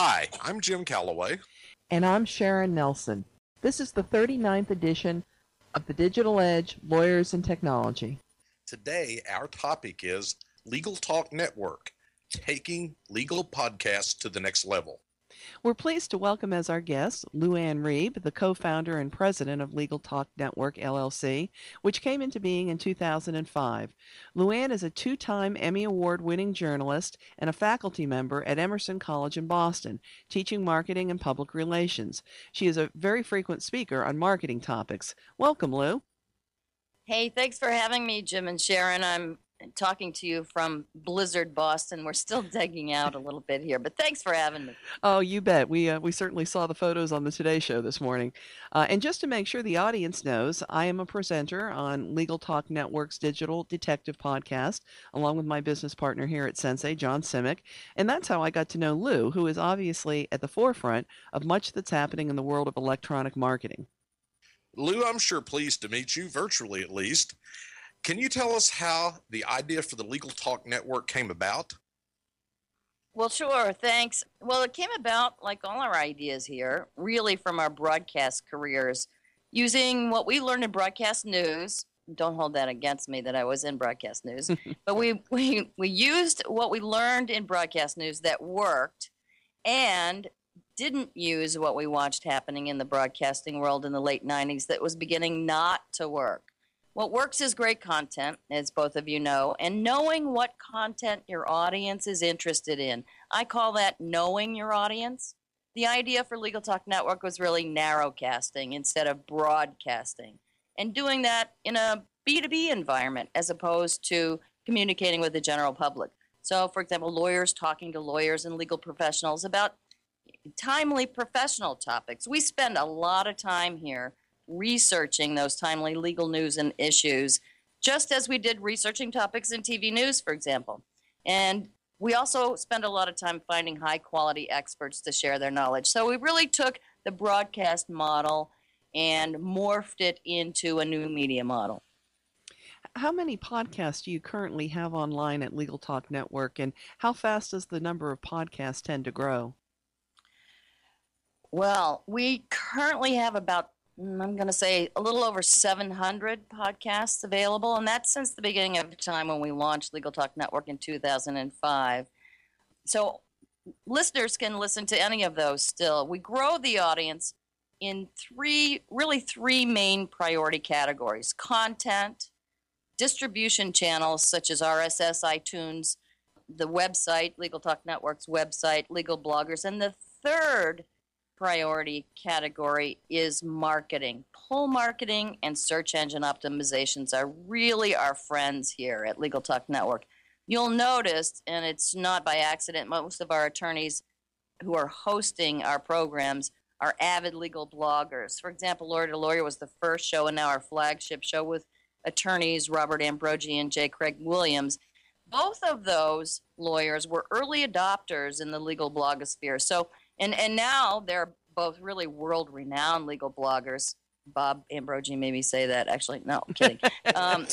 Hi, I'm Jim Calloway. And I'm Sharon Nelson. This is the 39th edition of the Digital Edge Lawyers and Technology. Today, our topic is Legal Talk Network, taking legal podcasts to the next level. We're pleased to welcome as our guest Lu Ann Reeb, the co founder and president of Legal Talk Network LLC, which came into being in 2005. Lu Ann is a two time Emmy Award winning journalist and a faculty member at Emerson College in Boston, teaching marketing and public relations. She is a very frequent speaker on marketing topics. Welcome, Lu. Hey, thanks for having me, Jim and Sharon. I'm talking to you from Blizzard, Boston. We're still digging out a little bit here, but thanks for having me. Oh, you bet. We uh, we certainly saw the photos on the Today Show this morning. Uh, and just to make sure the audience knows, I am a presenter on Legal Talk Network's digital detective podcast, along with my business partner here at Sensei, John Simek. And that's how I got to know Lu, who is obviously at the forefront of much that's happening in the world of electronic marketing. Lu, I'm sure pleased to meet you, virtually at least. Can you tell us how the idea for the Legal Talk Network came about? Well, sure. Thanks. Well, it came about, like all our ideas here, really from our broadcast careers, using what we learned in broadcast news. Don't hold that against me that I was in broadcast news, but we, we, we used what we learned in broadcast news that worked and didn't use what we watched happening in the broadcasting world in the late 90s that was beginning not to work. What works is great content, as both of you know, and knowing what content your audience is interested in. I call that knowing your audience. The idea for Legal Talk Network was really narrowcasting instead of broadcasting, and doing that in a B2B environment as opposed to communicating with the general public. So, for example, lawyers talking to lawyers and legal professionals about timely professional topics. We spend a lot of time here researching those timely legal news and issues, just as we did researching topics in TV news, for example. And we also spend a lot of time finding high quality experts to share their knowledge. So we really took the broadcast model and morphed it into a new media model. How many podcasts do you currently have online at Legal Talk Network, and how fast does the number of podcasts tend to grow? Well, we currently have about Mm, I'm going to say a little over 700 podcasts available, and that's since the beginning of time when we launched Legal Talk Network in 2005. So listeners can listen to any of those still. We grow the audience in three, really three main priority categories content, distribution channels such as RSS, iTunes, the website, Legal Talk Network's website, legal bloggers, and the third priority category is marketing. Pull marketing and search engine optimizations are really our friends here at Legal Talk Network. You'll notice, and it's not by accident, most of our attorneys who are hosting our programs are avid legal bloggers. For example, Lawyer to Lawyer was the first show and now our flagship show with attorneys Robert Ambrogi and J. Craig Williams. Both of those lawyers were early adopters in the legal blogosphere. So and and now they're both really world renowned legal bloggers. Bob Ambrogi made me say that. Actually, no, I'm kidding. Um,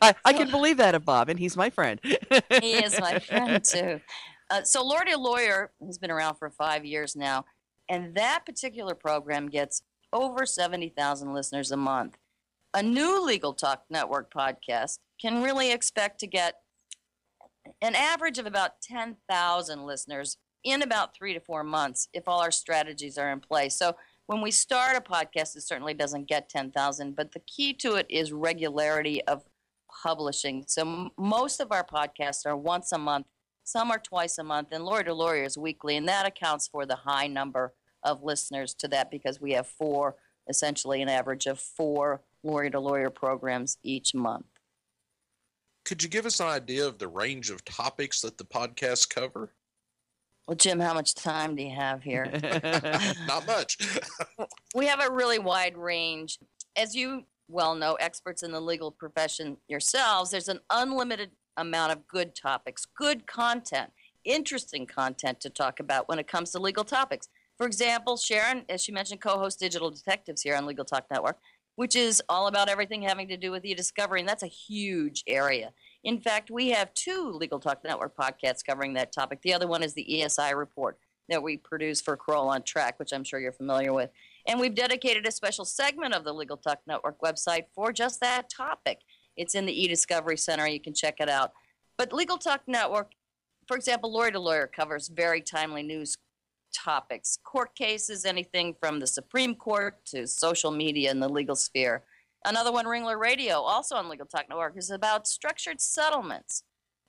I, I can believe that of Bob, and he's my friend. he is my friend too. Uh, so, to Lawyer has been around for five years now, and that particular program gets over 70,000 listeners a month. A new Legal Talk Network podcast can really expect to get an average of about 10,000 listeners in about three to four months if all our strategies are in place. So when we start a podcast, it certainly doesn't get 10,000, but the key to it is regularity of publishing. So m- most of our podcasts are once a month, some are twice a month, and Lawyer to oh, Lawyer is weekly, and that accounts for the high number of listeners to that because we have four, essentially an average of four Lawyer to Lawyer programs each month. Could you give us an idea of the range of topics that the podcasts cover? Well, Jim, how much time do you have here? Not much. we have a really wide range. As you well know, experts in the legal profession yourselves, there's an unlimited amount of good topics, good content, interesting content to talk about when it comes to legal topics. For example, Sharon, as she mentioned, co hosts Digital Detectives here on Legal Talk Network, which is all about everything having to do with e discovery, and that's a huge area. In fact, we have two Legal Talk Network podcasts covering that topic. The other one is the ESI report that we produce for Kroll Ontrack, which I'm sure you're familiar with. And we've dedicated a special segment of the Legal Talk Network website for just that topic. It's in the eDiscovery Center. You can check it out. But Legal Talk Network, for example, Lawyer to Lawyer covers very timely news topics, court cases, anything from the Supreme Court to social media in the legal sphere. Another one, Ringler Radio, also on Legal Talk Network, is about structured settlements.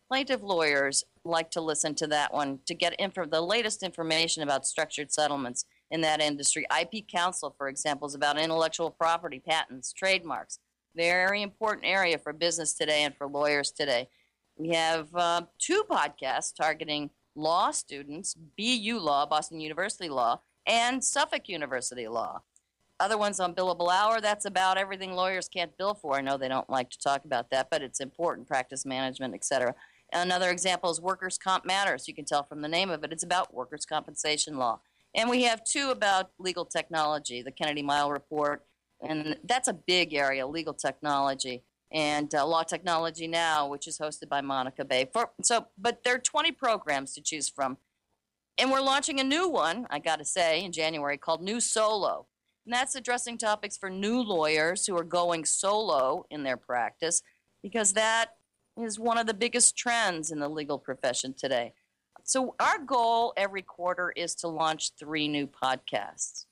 Plaintiff lawyers like to listen to that one to get info, the latest information about structured settlements in that industry. IP Counsel, for example, is about intellectual property, patents, trademarks. Very important area for business today and for lawyers today. We have uh, two podcasts targeting law students BU Law, Boston University Law, and Suffolk University Law. Other ones on billable hour, that's about everything lawyers can't bill for. I know they don't like to talk about that, but it's important practice management, etc. Another example is Workers' Comp Matters. You can tell from the name of it, it's about workers' compensation law. And we have two about legal technology, the Kennedy Mighell Report, and that's a big area, legal technology and uh, Law Technology Now, which is hosted by Monica Bay. For, so, but there are 20 programs to choose from. And we're launching a new one, I got to say, in January called New Solo. And that's addressing topics for new lawyers who are going solo in their practice because that is one of the biggest trends in the legal profession today. So, our goal every quarter is to launch three new podcasts.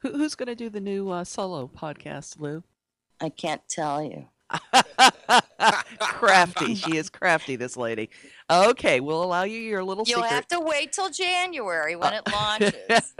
Who's going to do the new uh, solo podcast, Lu? I can't tell you. crafty. She is crafty, this lady. Okay, we'll allow you your little You'll secret. have to wait till January when it launches.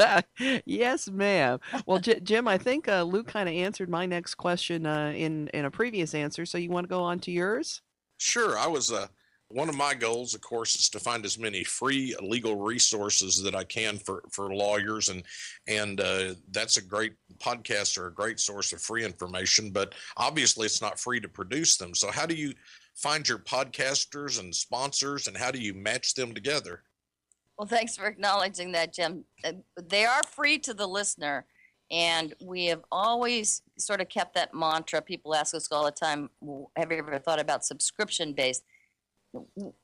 yes, ma'am. Well, J- Jim, I think uh, Lu kind of answered my next question uh, in in a previous answer. So you want to go on to yours? Sure. I was uh, one of my goals, of course, is to find as many free legal resources that I can for, for lawyers, and and uh, that's a great podcasts are a great source of free information. But obviously, it's not free to produce them. So, how do you find your podcasters and sponsors, and how do you match them together? Well, thanks for acknowledging that, Jim. Uh, They are free to the listener. And we have always sort of kept that mantra. People ask us all the time, have you ever thought about subscription based?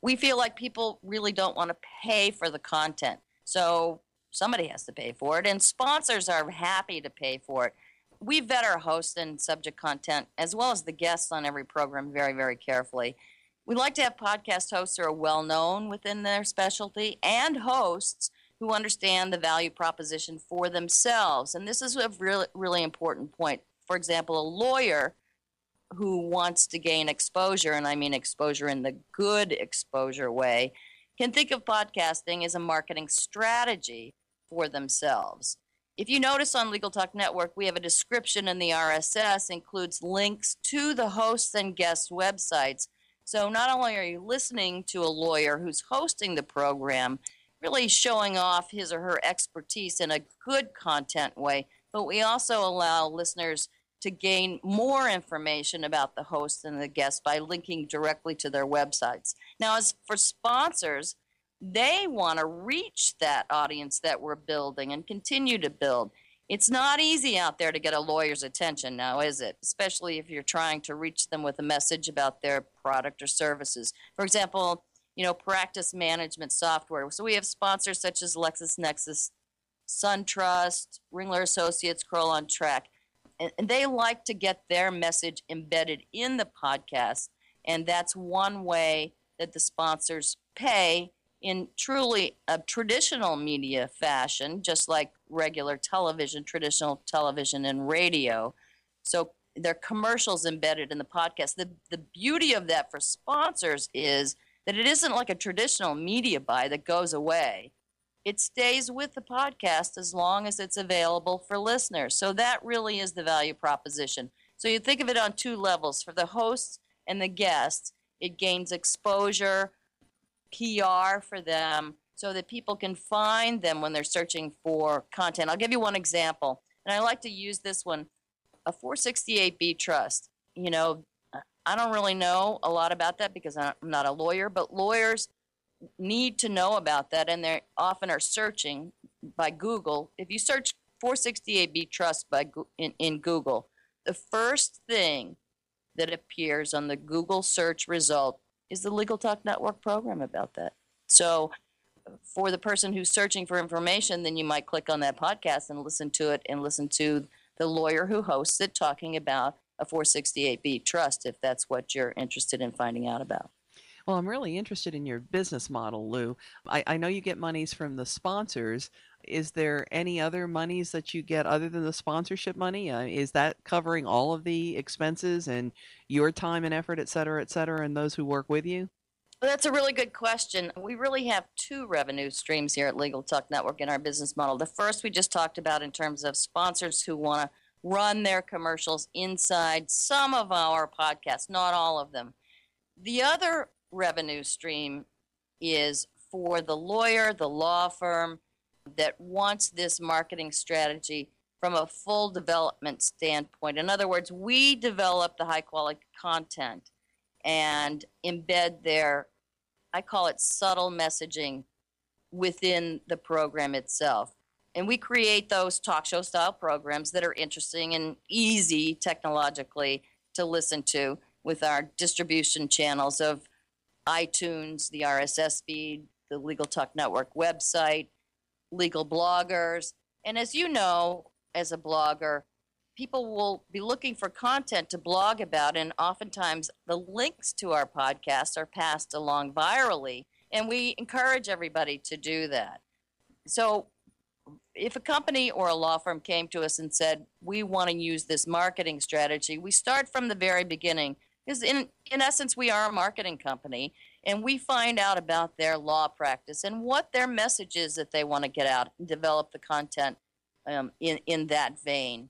We feel like people really don't want to pay for the content. So somebody has to pay for it, and sponsors are happy to pay for it. We vet our hosts and subject content as well as the guests on every program very, very carefully. We like to have podcast hosts who are well known within their specialty and hosts who understand the value proposition for themselves. And this is a really, really important point. For example, a lawyer who wants to gain exposure, and I mean exposure in the good exposure way, can think of podcasting as a marketing strategy for themselves. If you notice on Legal Talk Network, we have a description in the RSS includes links to the hosts and guests' websites. So not only are you listening to a lawyer who's hosting the program, really showing off his or her expertise in a good content way, but we also allow listeners to gain more information about the host and the guest by linking directly to their websites. Now, as for sponsors, they want to reach that audience that we're building and continue to build. It's not easy out there to get a lawyer's attention now, is it? Especially if you're trying to reach them with a message about their product or services. For example, you know, practice management software. So we have sponsors such as LexisNexis, SunTrust, Ringler Associates, Kroll Ontrack. And they like to get their message embedded in the podcast. And that's one way that the sponsors pay in truly a traditional media fashion, just like regular television, traditional television and radio. So there are commercials embedded in the podcast. The, the beauty of that for sponsors is that it isn't like a traditional media buy that goes away. It stays with the podcast as long as it's available for listeners. So that really is the value proposition. So you think of it on two levels for the hosts and the guests, it gains exposure, PR for them so that people can find them when they're searching for content. I'll give you one example, and I like to use this one a 468B trust. You know, I don't really know a lot about that because I'm not a lawyer, but lawyers need to know about that, and they often are searching by Google. If you search 468B trust by in, in Google, the first thing that appears on the Google search result is the Legal Talk Network program about that. So for the person who's searching for information, then you might click on that podcast and listen to it and listen to the lawyer who hosts it talking about a 468B trust if that's what you're interested in finding out about. Well, I'm really interested in your business model, Lu. I, I know you get monies from the sponsors. Is there any other monies that you get other than the sponsorship money? Uh, is that covering all of the expenses and your time and effort, et cetera, et cetera, and those who work with you? That's a really good question. We really have two revenue streams here at Legal Talk Network in our business model. The first we just talked about in terms of sponsors who want to run their commercials inside some of our podcasts, not all of them. The other revenue stream is for the lawyer, the law firm that wants this marketing strategy from a full development standpoint. In other words, we develop the high quality content and embed their, I call it subtle messaging within the program itself. And we create those talk show style programs that are interesting and easy technologically to listen to with our distribution channels of iTunes, the RSS feed, the Legal Talk Network website, legal bloggers. And as you know, as a blogger, people will be looking for content to blog about, and oftentimes the links to our podcast are passed along virally, and we encourage everybody to do that. So, if a company or a law firm came to us and said, We want to use this marketing strategy, we start from the very beginning. Because, in, in essence, we are a marketing company, and we find out about their law practice and what their message is that they want to get out and develop the content um, in, in that vein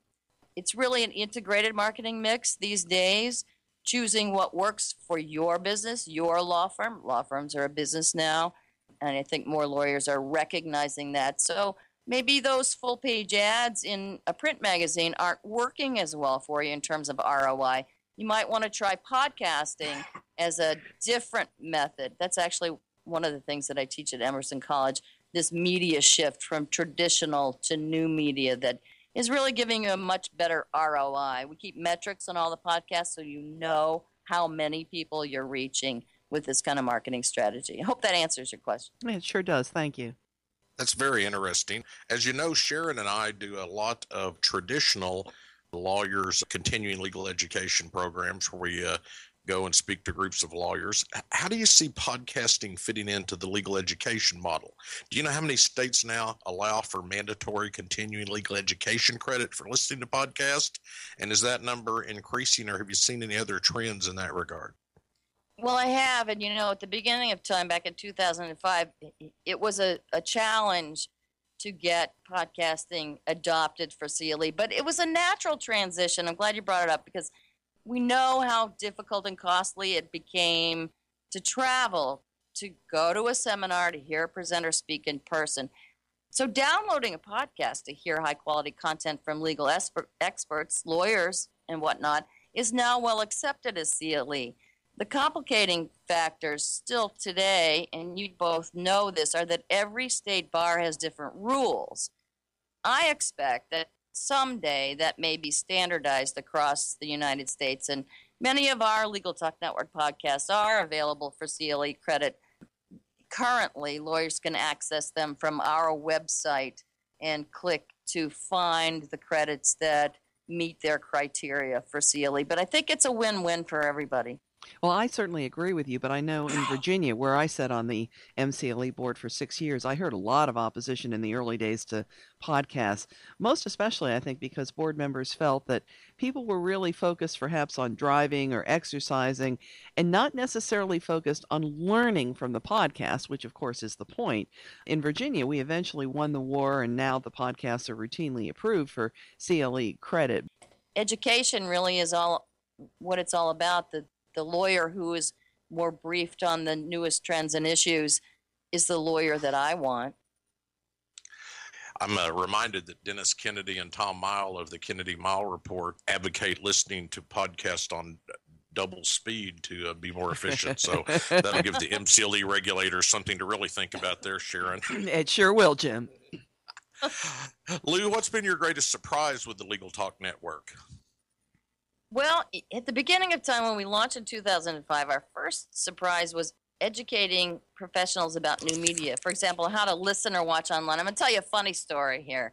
it's really an integrated marketing mix these days, choosing what works for your business, your law firm. Law firms are a business now, and I think more lawyers are recognizing that. So maybe those full page ads in a print magazine aren't working as well for you in terms of ROI. You might want to try podcasting as a different method. That's actually one of the things that I teach at Emerson College this media shift from traditional to new media that is really giving you a much better ROI. We keep metrics on all the podcasts so you know how many people you're reaching with this kind of marketing strategy. I hope that answers your question. It sure does. Thank you. That's very interesting. As you know, Sharon and I do a lot of traditional lawyers continuing legal education programs where we uh, go and speak to groups of lawyers. How do you see podcasting fitting into the legal education model? Do you know how many states now allow for mandatory continuing legal education credit for listening to podcasts? And is that number increasing, or have you seen any other trends in that regard? Well, I have. And, you know, at the beginning of time, back in 2005, it was a, a challenge to get podcasting adopted for CLE, but it was a natural transition. I'm glad you brought it up because we know how difficult and costly it became to travel, to go to a seminar, to hear a presenter speak in person. So, downloading a podcast to hear high quality content from legal experts, lawyers, and whatnot is now well accepted as CLE. The complicating factors still today, and you both know this, are that every state bar has different rules. I expect that someday that may be standardized across the United States. And many of our Legal Talk Network podcasts are available for CLE credit. Currently, lawyers can access them from our website and click to find the credits that meet their criteria for CLE. But I think it's a win win for everybody. Well, I certainly agree with you, but I know in Virginia, where I sat on the MCLE board for six years, I heard a lot of opposition in the early days to podcasts. Most especially, I think, because board members felt that people were really focused perhaps on driving or exercising and not necessarily focused on learning from the podcast, which of course is the point. In Virginia, we eventually won the war, and now the podcasts are routinely approved for CLE credit. Education really is all what it's all about. The the lawyer who is more briefed on the newest trends and issues is the lawyer that I want. I'm uh, reminded that Dennis Kennedy and Tom Mighell of the Kennedy Mighell Report advocate listening to podcasts on double speed to uh, be more efficient. So that'll give the MCLE regulators something to really think about there, Sharon. It sure will, Jim. Lu, what's been your greatest surprise with the Legal Talk Network? Well, at the beginning of time when we launched in 2005, our first surprise was educating professionals about new media. For example, how to listen or watch online. I'm going to tell you a funny story here.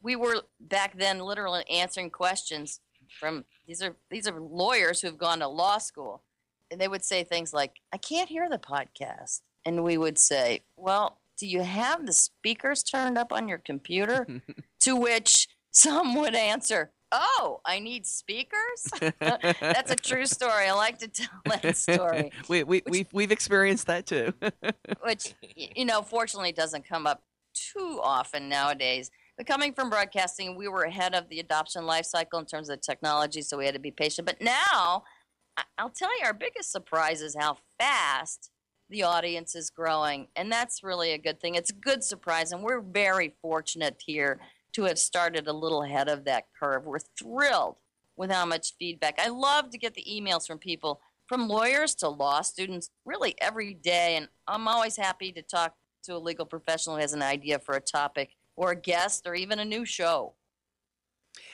We were back then literally answering questions from these are these are lawyers who have gone to law school. And they would say things like, "I can't hear the podcast." And we would say, "Well, do you have the speakers turned up on your computer?" to which some would answer, Oh, I need speakers? That's a true story. I like to tell that story. we, we, we've, we've experienced that too. which, you know, fortunately doesn't come up too often nowadays. But coming from broadcasting, we were ahead of the adoption life cycle in terms of technology, so we had to be patient. But now, I'll tell you, our biggest surprise is how fast the audience is growing. And that's really a good thing. It's a good surprise. And we're very fortunate here to have started a little ahead of that curve. We're thrilled with how much feedback. I love to get the emails from people, from lawyers to law students, really every day. And I'm always happy to talk to a legal professional who has an idea for a topic or a guest or even a new show.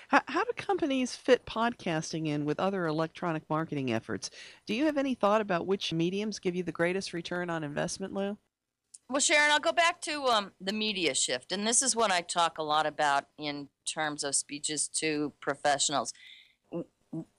How, do companies fit podcasting in with other electronic marketing efforts? Do you have any thought about which mediums give you the greatest return on investment, Lu? Well, Sharon, I'll go back to um, the media shift. And this is what I talk a lot about in terms of speeches to professionals.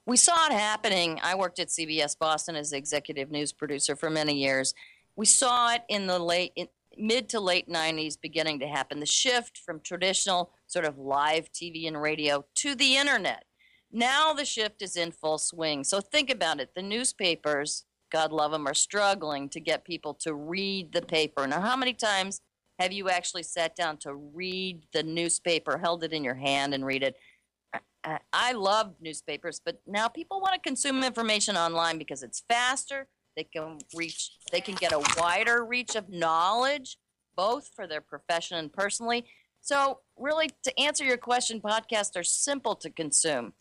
We saw it happening. I worked at CBS Boston as executive news producer for many years. We saw it in the late, in, mid to late 90s beginning to happen the shift from traditional sort of live TV and radio to the internet. Now the shift is in full swing. So think about it. The newspapers God love them, are struggling to get people to read the paper. Now, how many times have you actually sat down to read the newspaper, held it in your hand, and read it? I love newspapers, but now people want to consume information online because it's faster. They can reach, they can get a wider reach of knowledge, both for their profession and personally. So, really, to answer your question, podcasts are simple to consume.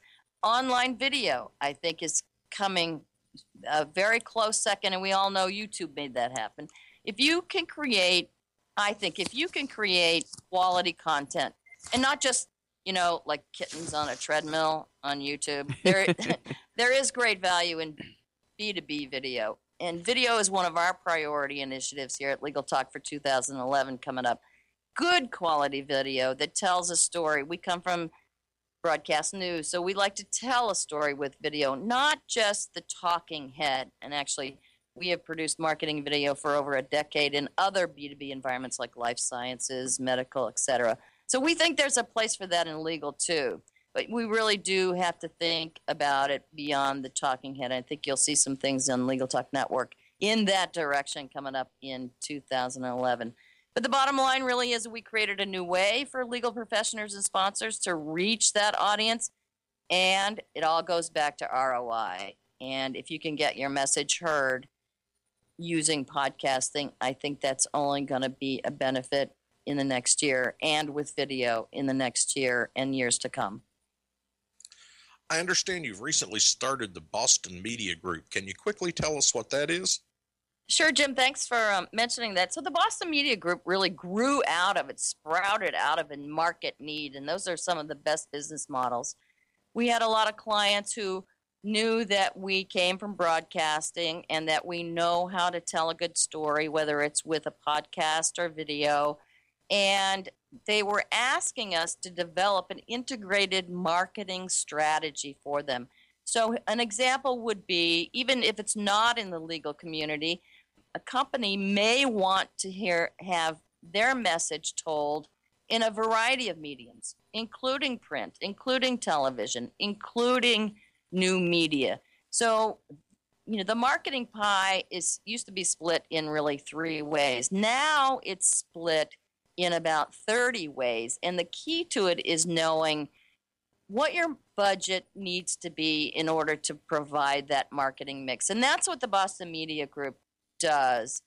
Online video, I think, is coming a very close second, and we all know YouTube made that happen. If you can create, I think, if you can create quality content, and not just you know like kittens on a treadmill on YouTube, there there is great value in B two B video, and video is one of our priority initiatives here at Legal Talk for 2011 coming up. Good quality video that tells a story. We come from broadcast news. So we like to tell a story with video, not just the talking head. And actually, we have produced marketing video for over a decade in other B2B environments like life sciences, medical, etc. So we think there's a place for that in legal too. But we really do have to think about it beyond the talking head. I think you'll see some things on Legal Talk Network in that direction coming up in 2011. But the bottom line really is we created a new way for legal professionals and sponsors to reach that audience. And it all goes back to ROI. And if you can get your message heard using podcasting, I think that's only going to be a benefit in the next year and with video in the next year and years to come. I understand you've recently started the Boston Media Group. Can you quickly tell us what that is? Sure, Jim. Thanks for um, mentioning that. So the Boston Media Group really grew out of it, sprouted out of a market need, and those are some of the best business models. We had a lot of clients who knew that we came from broadcasting and that we know how to tell a good story, whether it's with a podcast or video. And they were asking us to develop an integrated marketing strategy for them. So, an example would be even if it's not in the legal community, a company may want to hear have their message told in a variety of mediums, including print, including television, including new media. So, you know, the marketing pie is used to be split in really three ways. Now it's split in about 30 ways, and the key to it is knowing what your budget needs to be in order to provide that marketing mix. And that's what the Boston Media Group does,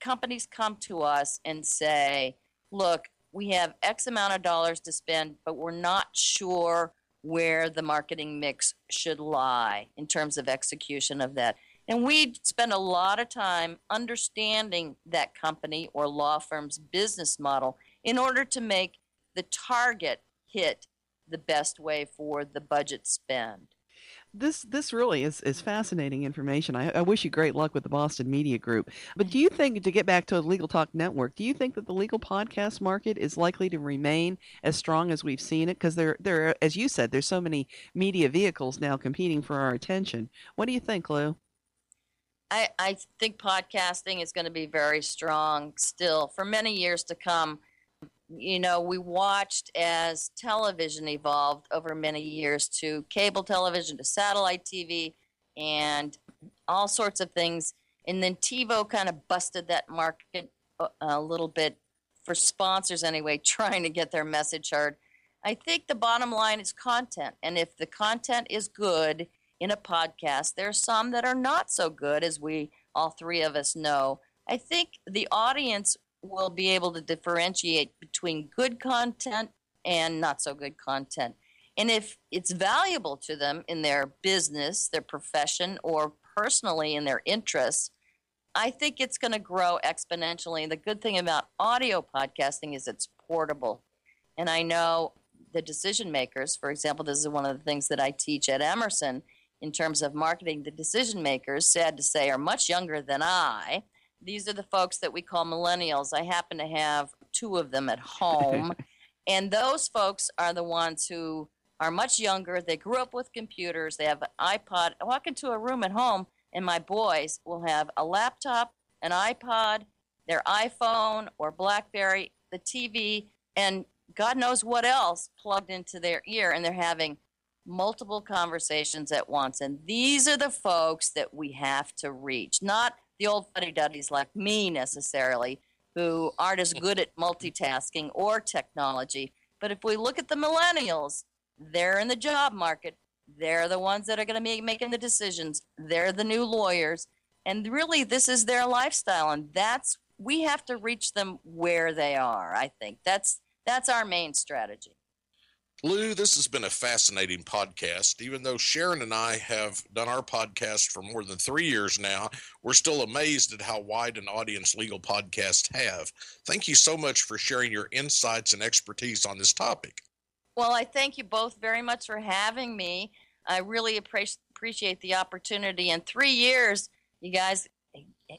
companies come to us and say, look, we have X amount of dollars to spend, but we're not sure where the marketing mix should lie in terms of execution of that. And we spend a lot of time understanding that company or law firm's business model in order to make the target hit the best way for the budget spend. This this really is, is mm-hmm. fascinating information. I, I wish you great luck with the Boston Media Group. But do you think, to get back to a Legal Talk Network, do you think that the legal podcast market is likely to remain as strong as we've seen it? Because there, there, as you said, there's so many media vehicles now competing for our attention. What do you think, Lu? I, I think podcasting is going to be very strong still for many years to come you know, we watched as television evolved over many years to cable television to satellite TV and all sorts of things. And then TiVo kind of busted that market uh, a little bit for sponsors anyway, trying to get their message heard. I think the bottom line is content. And if the content is good in a podcast, there are some that are not so good, as we all three of us know. I think the audience will be able to differentiate between good content and not so good content. And if it's valuable to them in their business, their profession, or personally in their interests, I think it's going to grow exponentially. And the good thing about audio podcasting is it's portable. And I know the decision makers, for example, this is one of the things that I teach at Emerson in terms of marketing. The decision makers, sad to say, are much younger than I. These are the folks that we call millennials. I happen to have two of them at home. and those folks are the ones who are much younger. They grew up with computers. They have an iPod. I walk into a room at home, and my boys will have a laptop, an iPod, their iPhone or Blackberry, the TV, and God knows what else plugged into their ear, and they're having multiple conversations at once. And these are the folks that we have to reach, not the old fuddy duddies like me necessarily, who aren't as good at multitasking or technology. But if we look at the millennials, they're in the job market. They're the ones that are going to be making the decisions. They're the new lawyers. And really, this is their lifestyle. And that's, we have to reach them where they are, I think. That's, that's our main strategy. Lu, this has been a fascinating podcast. Even though Sharon and I have done our podcast for more than three years now, we're still amazed at how wide an audience legal podcasts have. Thank you so much for sharing your insights and expertise on this topic. Well, I thank you both very much for having me. I really appreciate the opportunity. In three years, you guys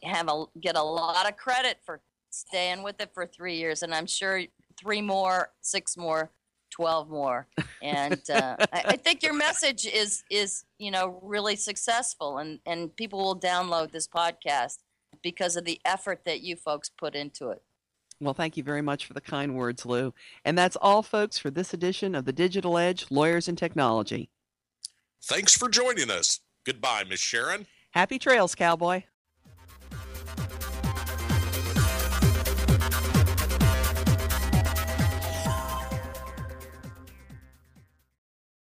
have a get a lot of credit for staying with it for three years, and I'm sure three more, six more 12 more. And uh, I, I, think your message is is you know really successful and and people will download this podcast because of the effort that you folks put into it. Well thank you very much for the kind words lu. And that's all folks for this edition of the digital edge lawyers and technology. Thanks for joining us. Goodbye miss sharon. Happy trails cowboy